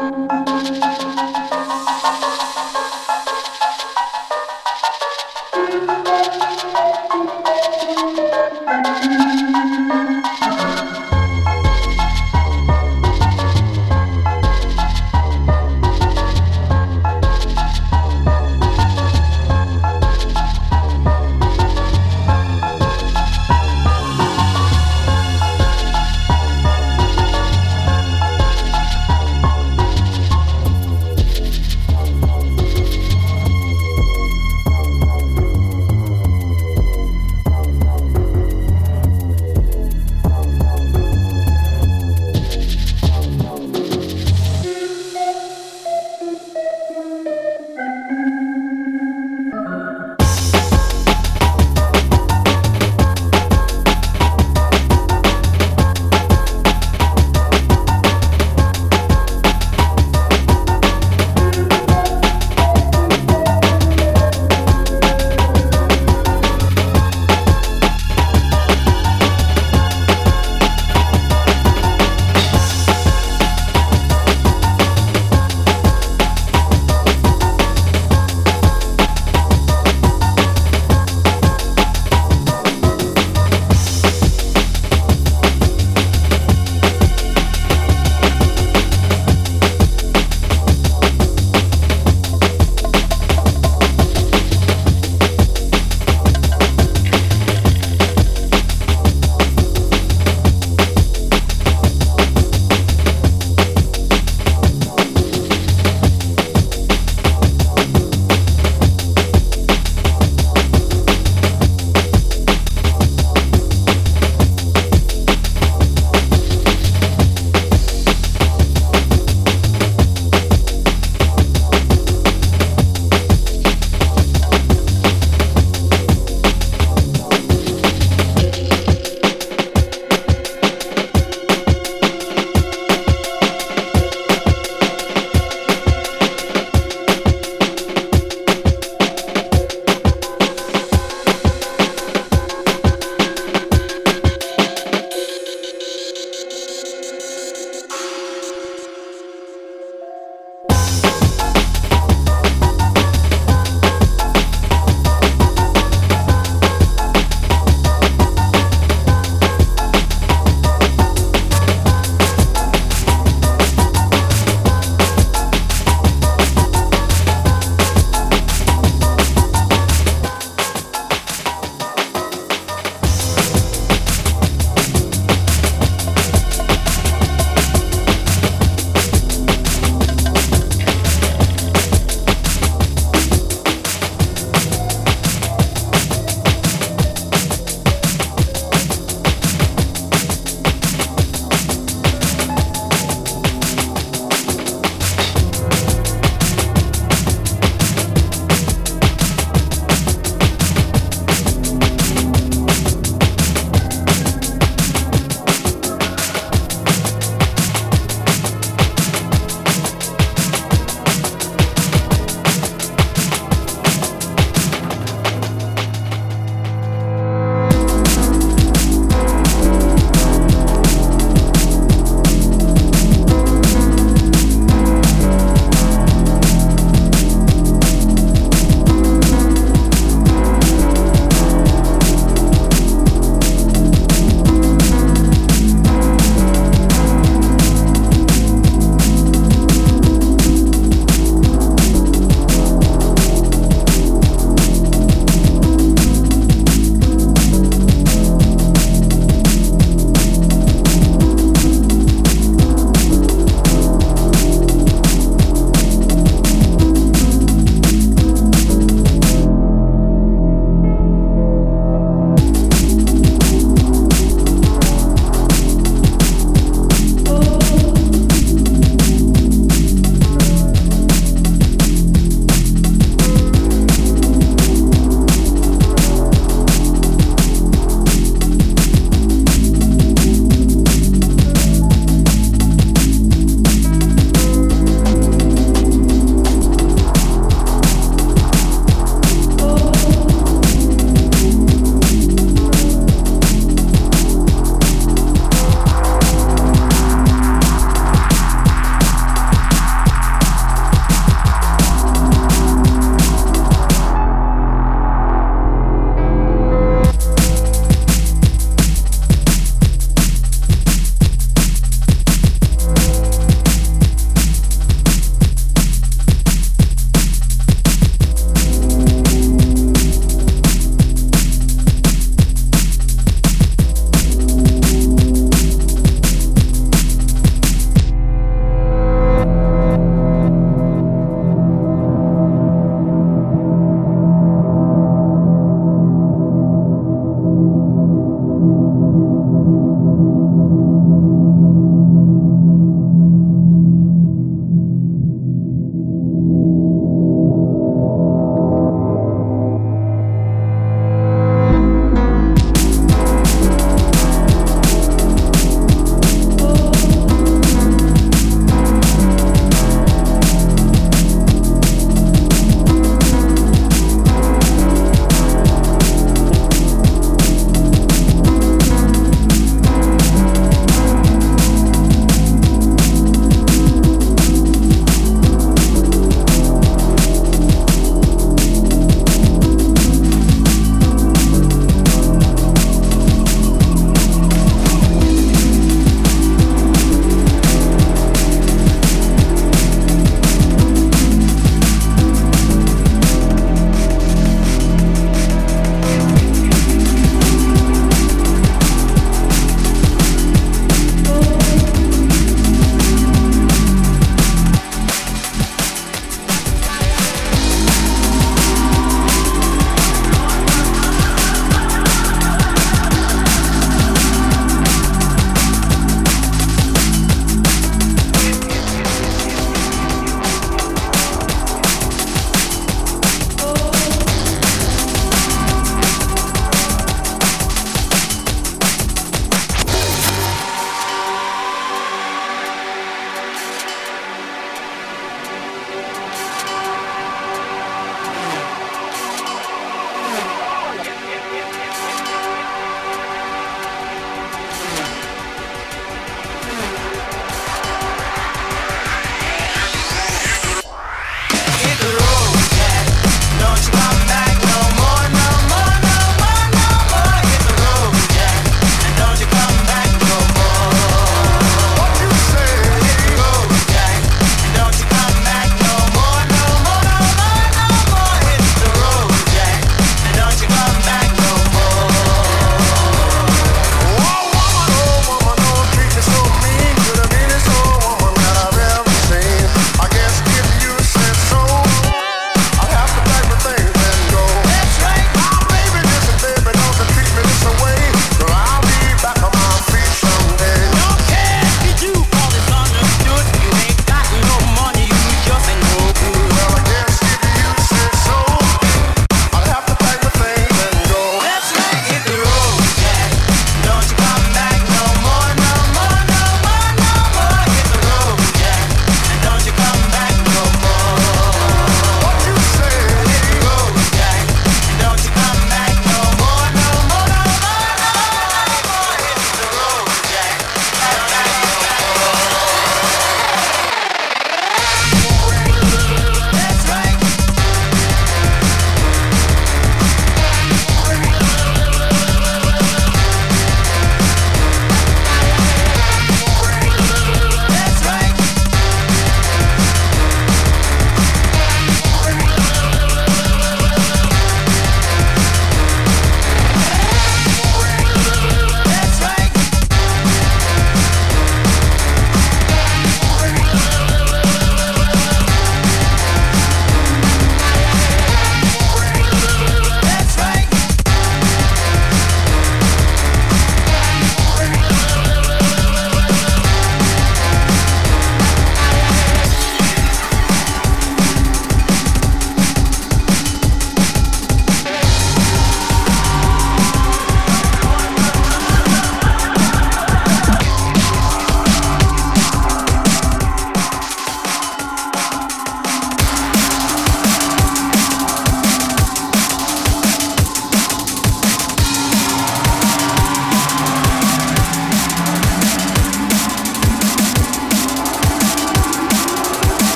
Música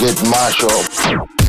Get Mash Up.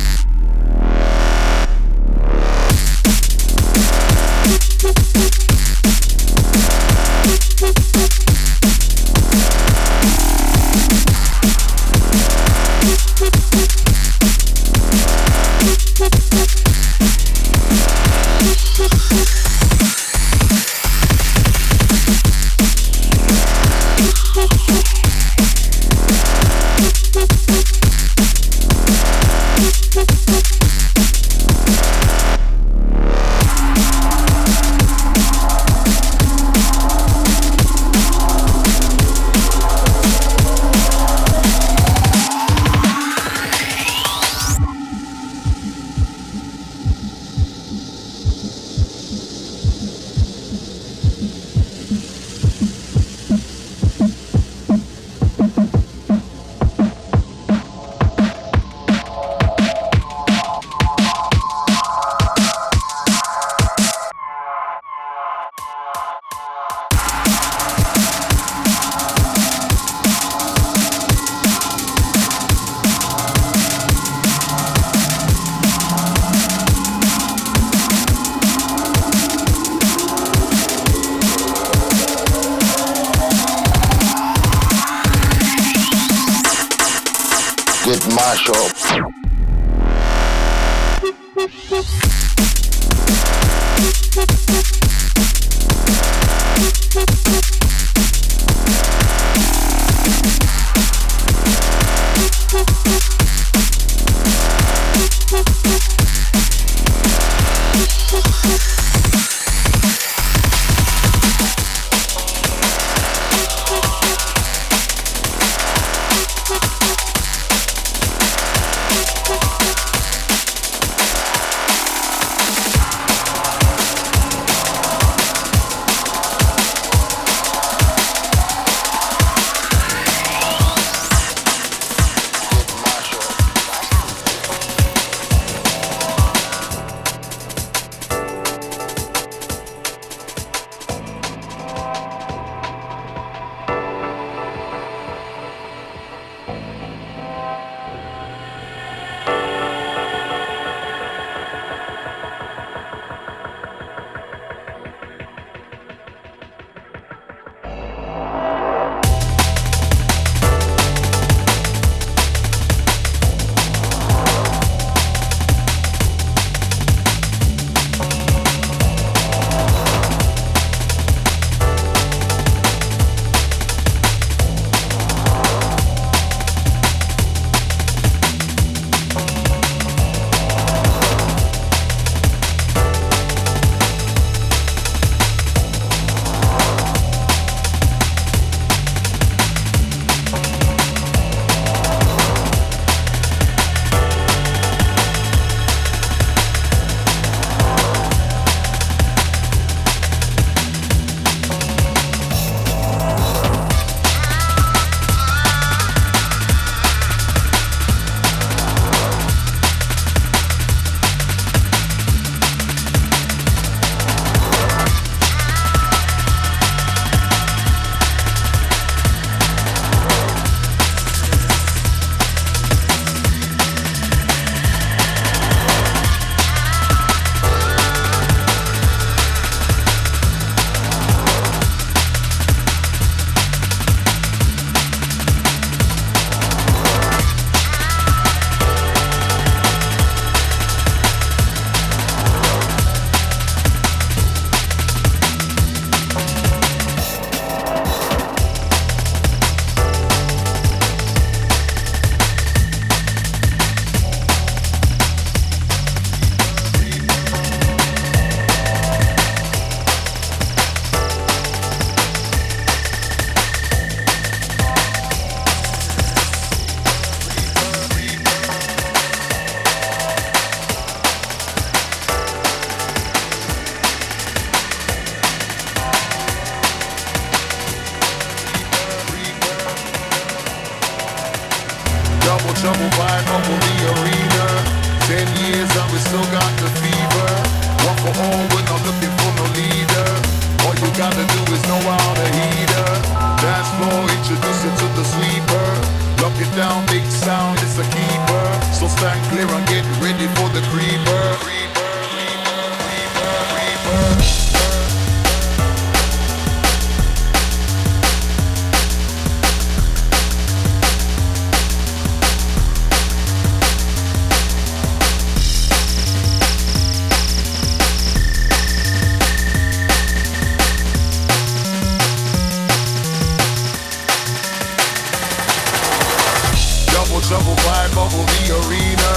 Bubble the arena.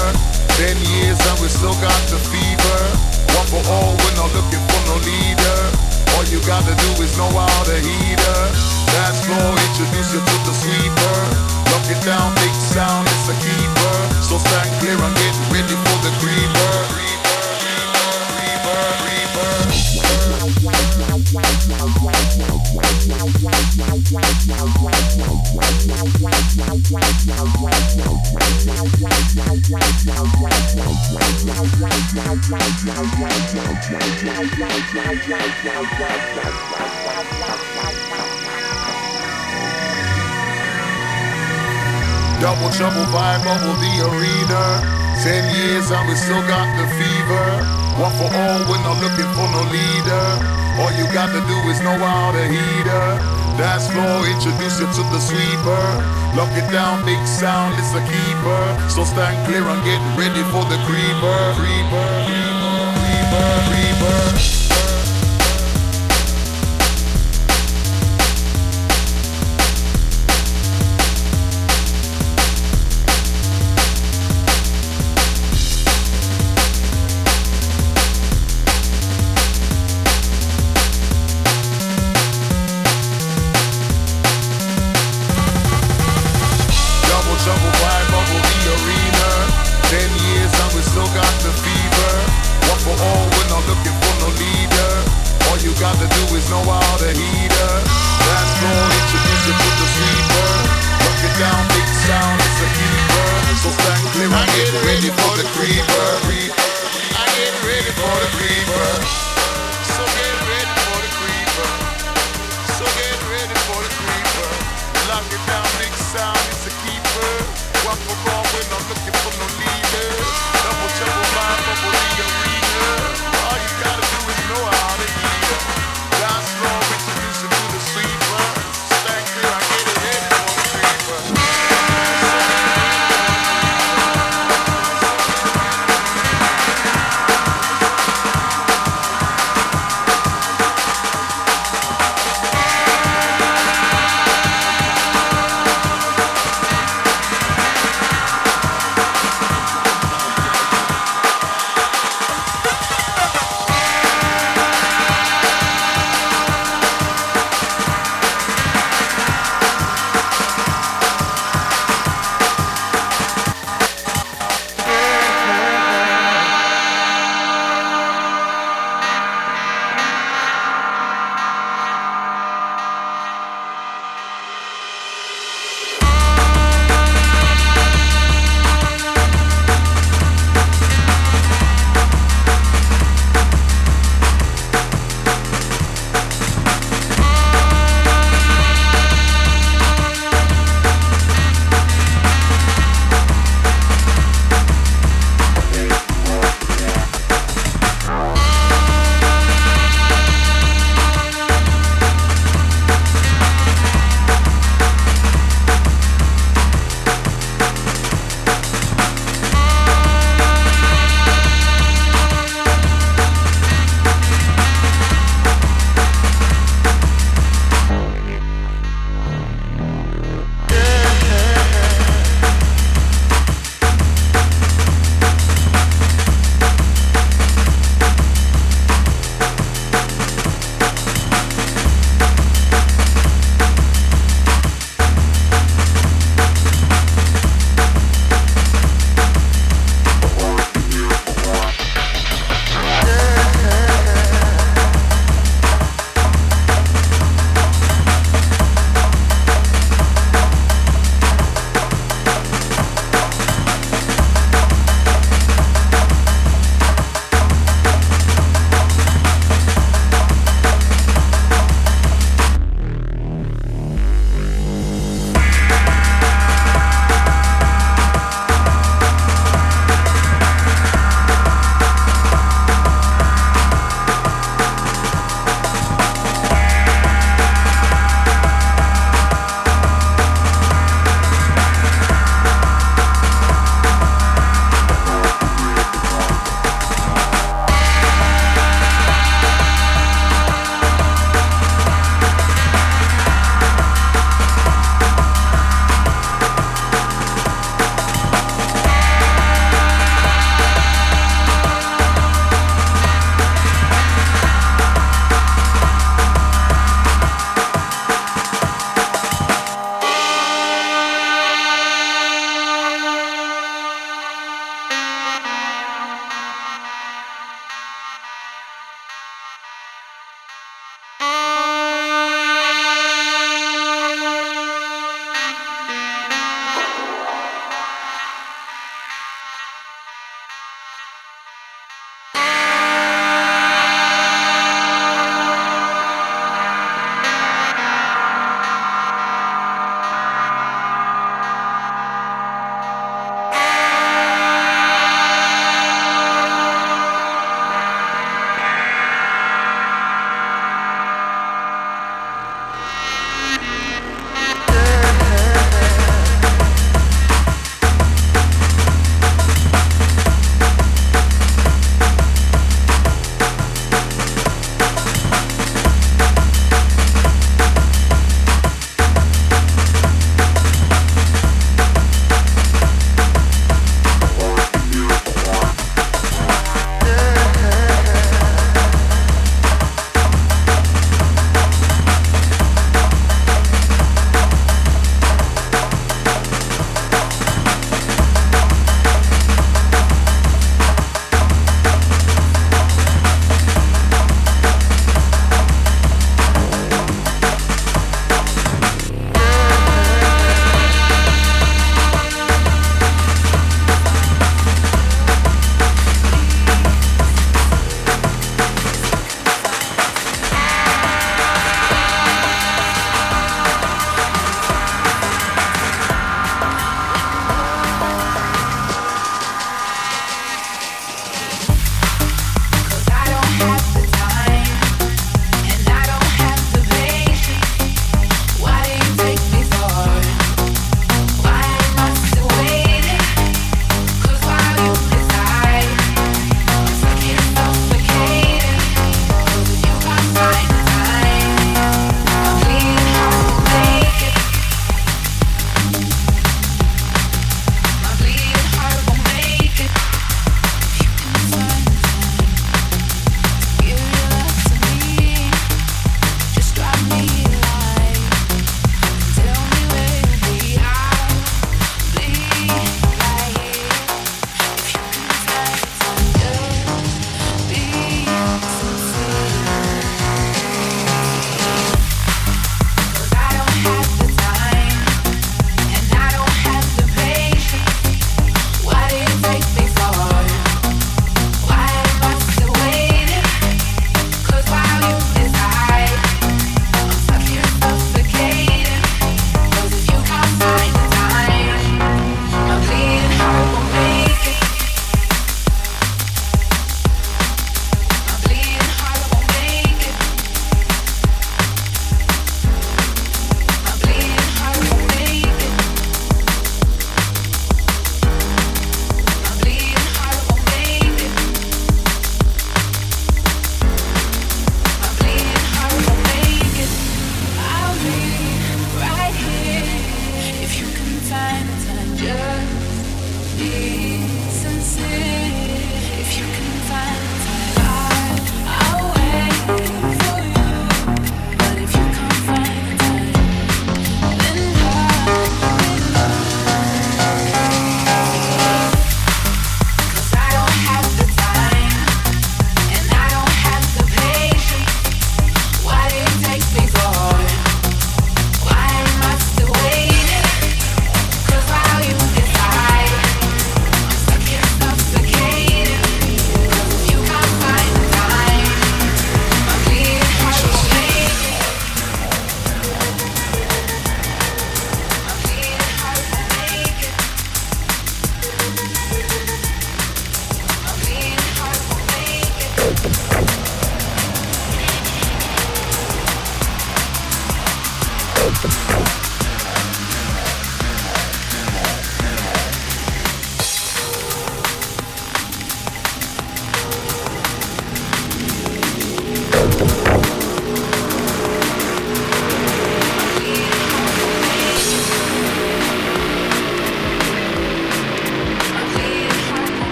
Ten years and we still got the fever. One for all, we're not looking for no leader. All you gotta do is know how to heat her. Dance floor, introduce you to the sweeper. Lock it down, big sound, it's a keeper. So stand clear and get ready for the creeper, Double trouble vibe bubble the arena. Ten years and we still got the fever. One for all, we're not looking for no leader. All you gotta do is know how to heat her. Dance floor, introduce you to the sweeper. Lock it down, big sound, it's a keeper. So stand clear and get ready for the creeper. Creeper, creeper, creeper, creeper.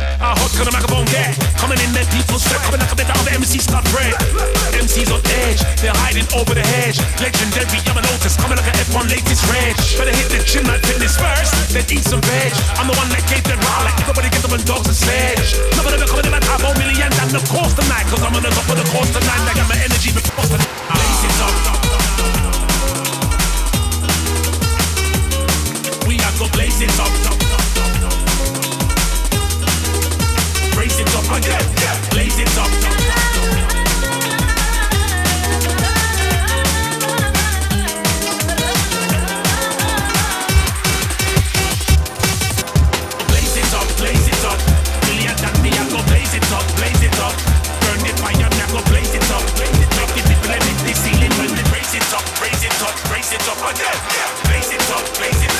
I hot to the microphone, yeah. Coming in there, people step, coming up, the down there, MCs start red. MCs on edge, they're hiding over the hedge. Legendary, I'm an Otis, coming like an F1 latest reg. Better hit the gym and fitness first, then eat some veg. I'm the one that gave the raw, like everybody get them on dogs and sledge. Never ever coming in my top, millions and the course tonight, cause I'm on the top of the course tonight. I got my energy, tonight. Blaze it up. We are go blaze it up. Blaze it up. Blaze it up, blaze it up. Blaze it up, blaze it up. Burn fire, go blaze it up, it let it, the ceiling, raise it up, raise it up, it up. Blaze it up, blaze it up.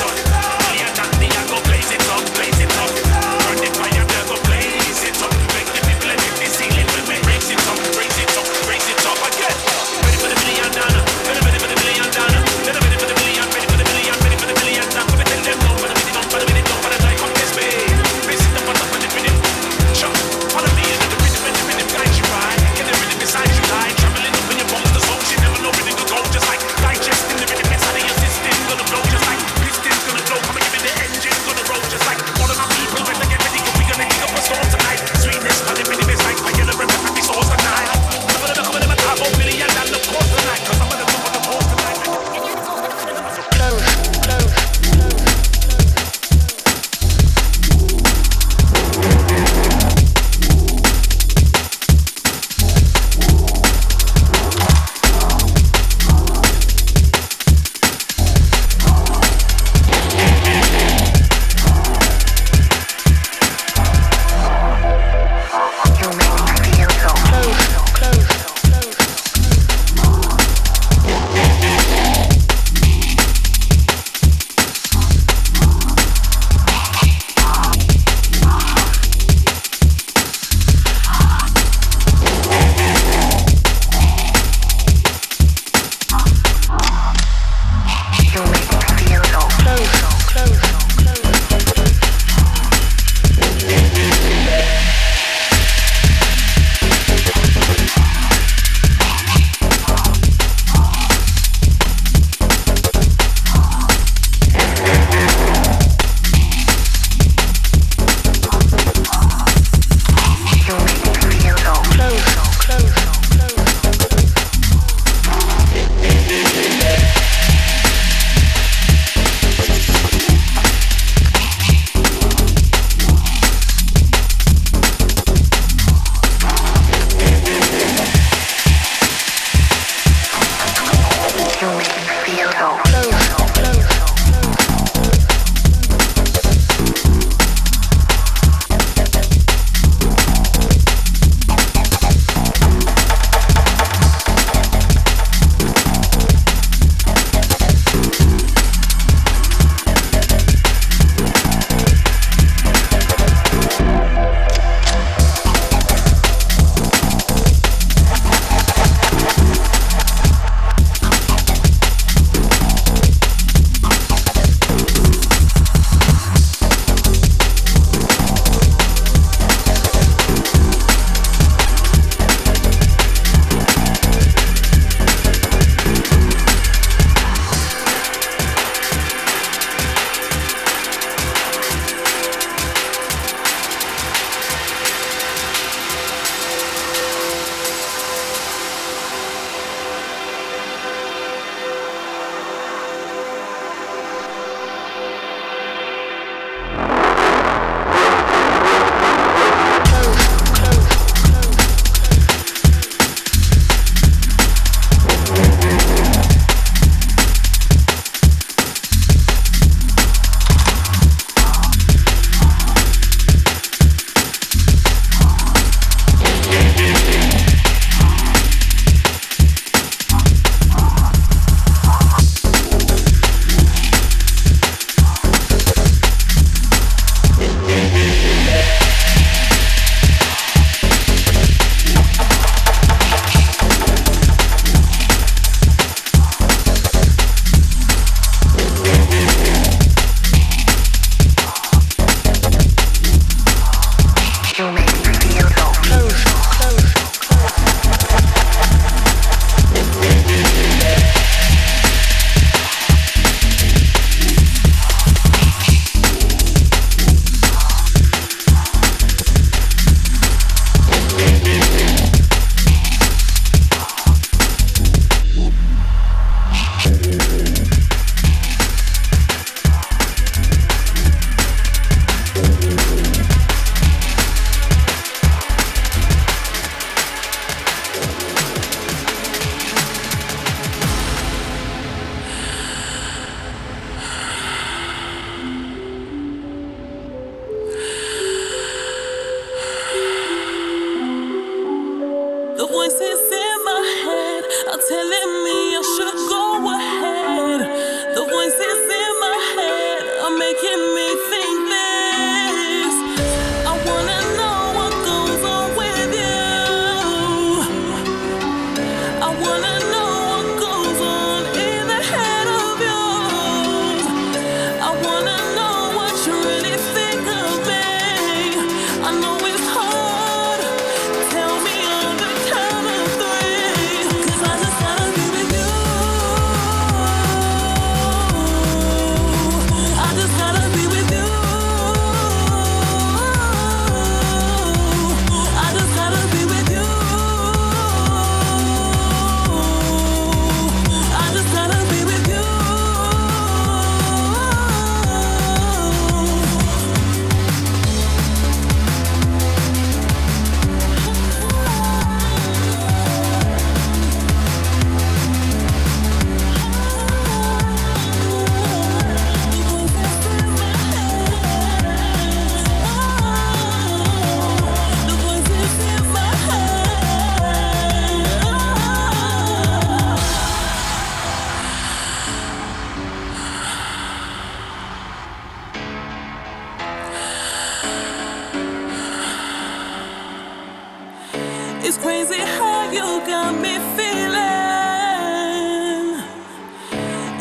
It's crazy how you got me feeling.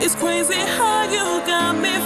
It's crazy how you got me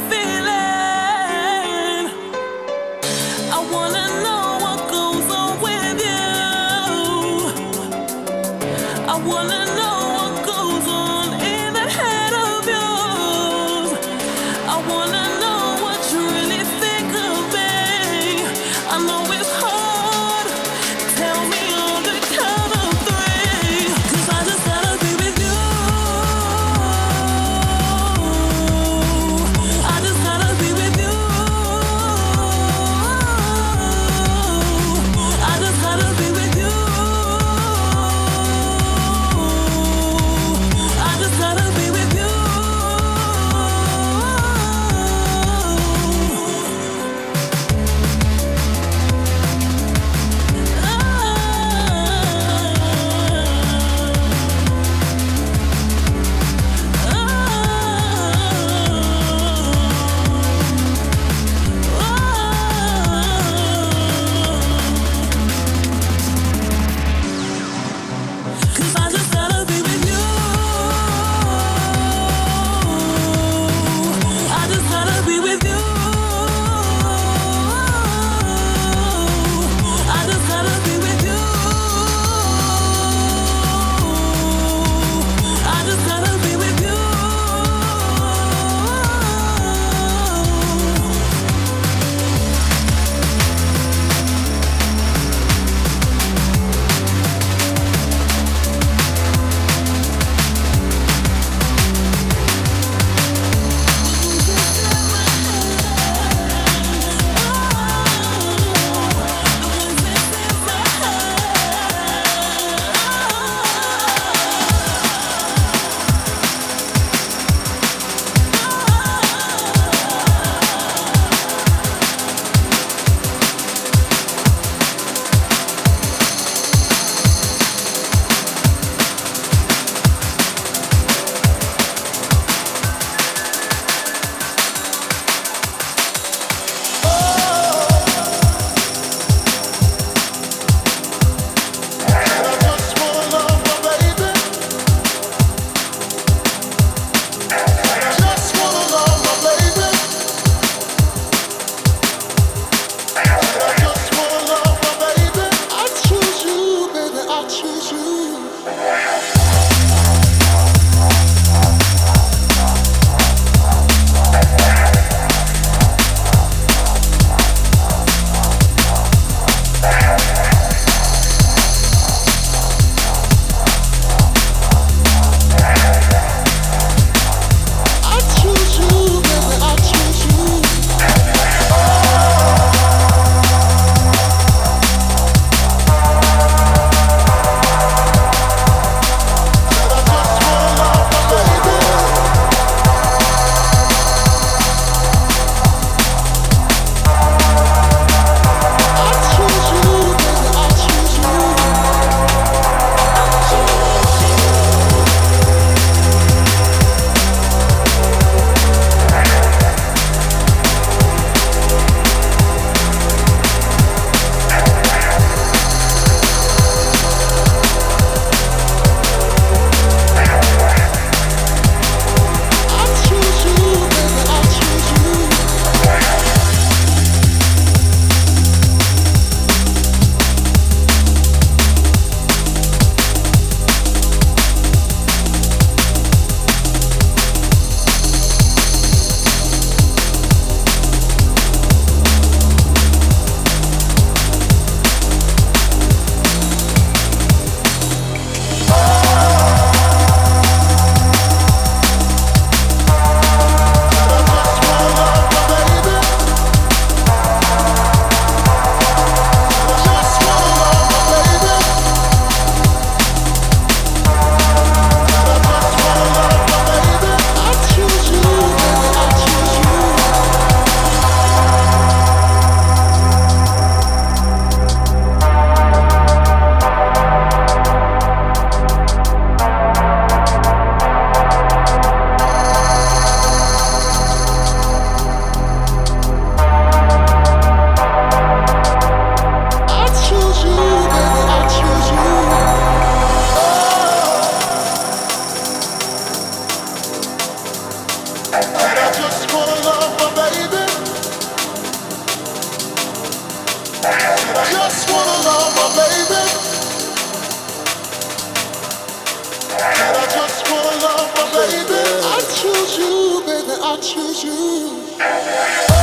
baby, I choose you.